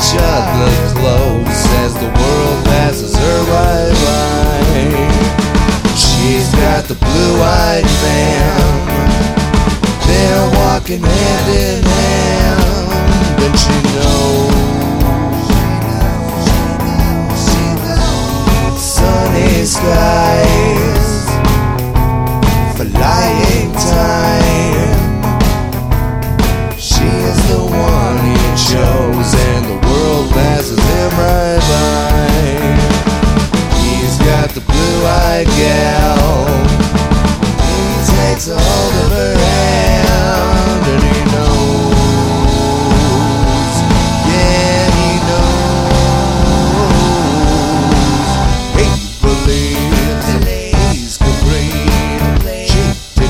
each other close as the world passes her right by. She's got the blue-eyed man. They're walking hand in hand. Then she knows. Sunny sky. gets a hold of her hand and he knows. Yeah, he knows. Hatefully, he's complete. Cheek to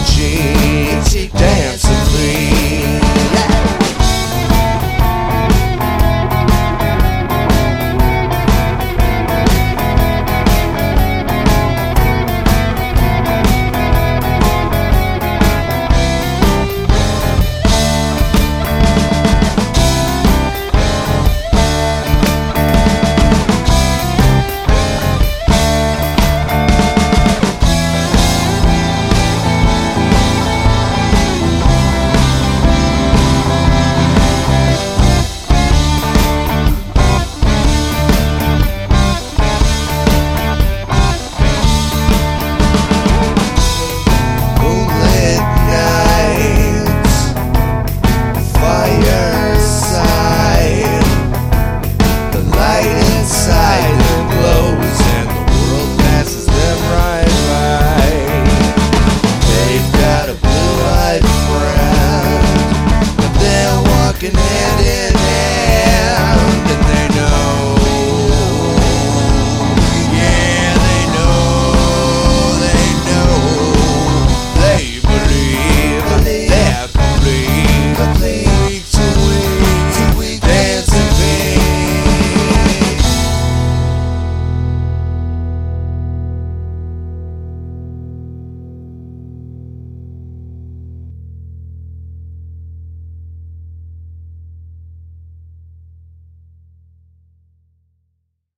cheek. Damn.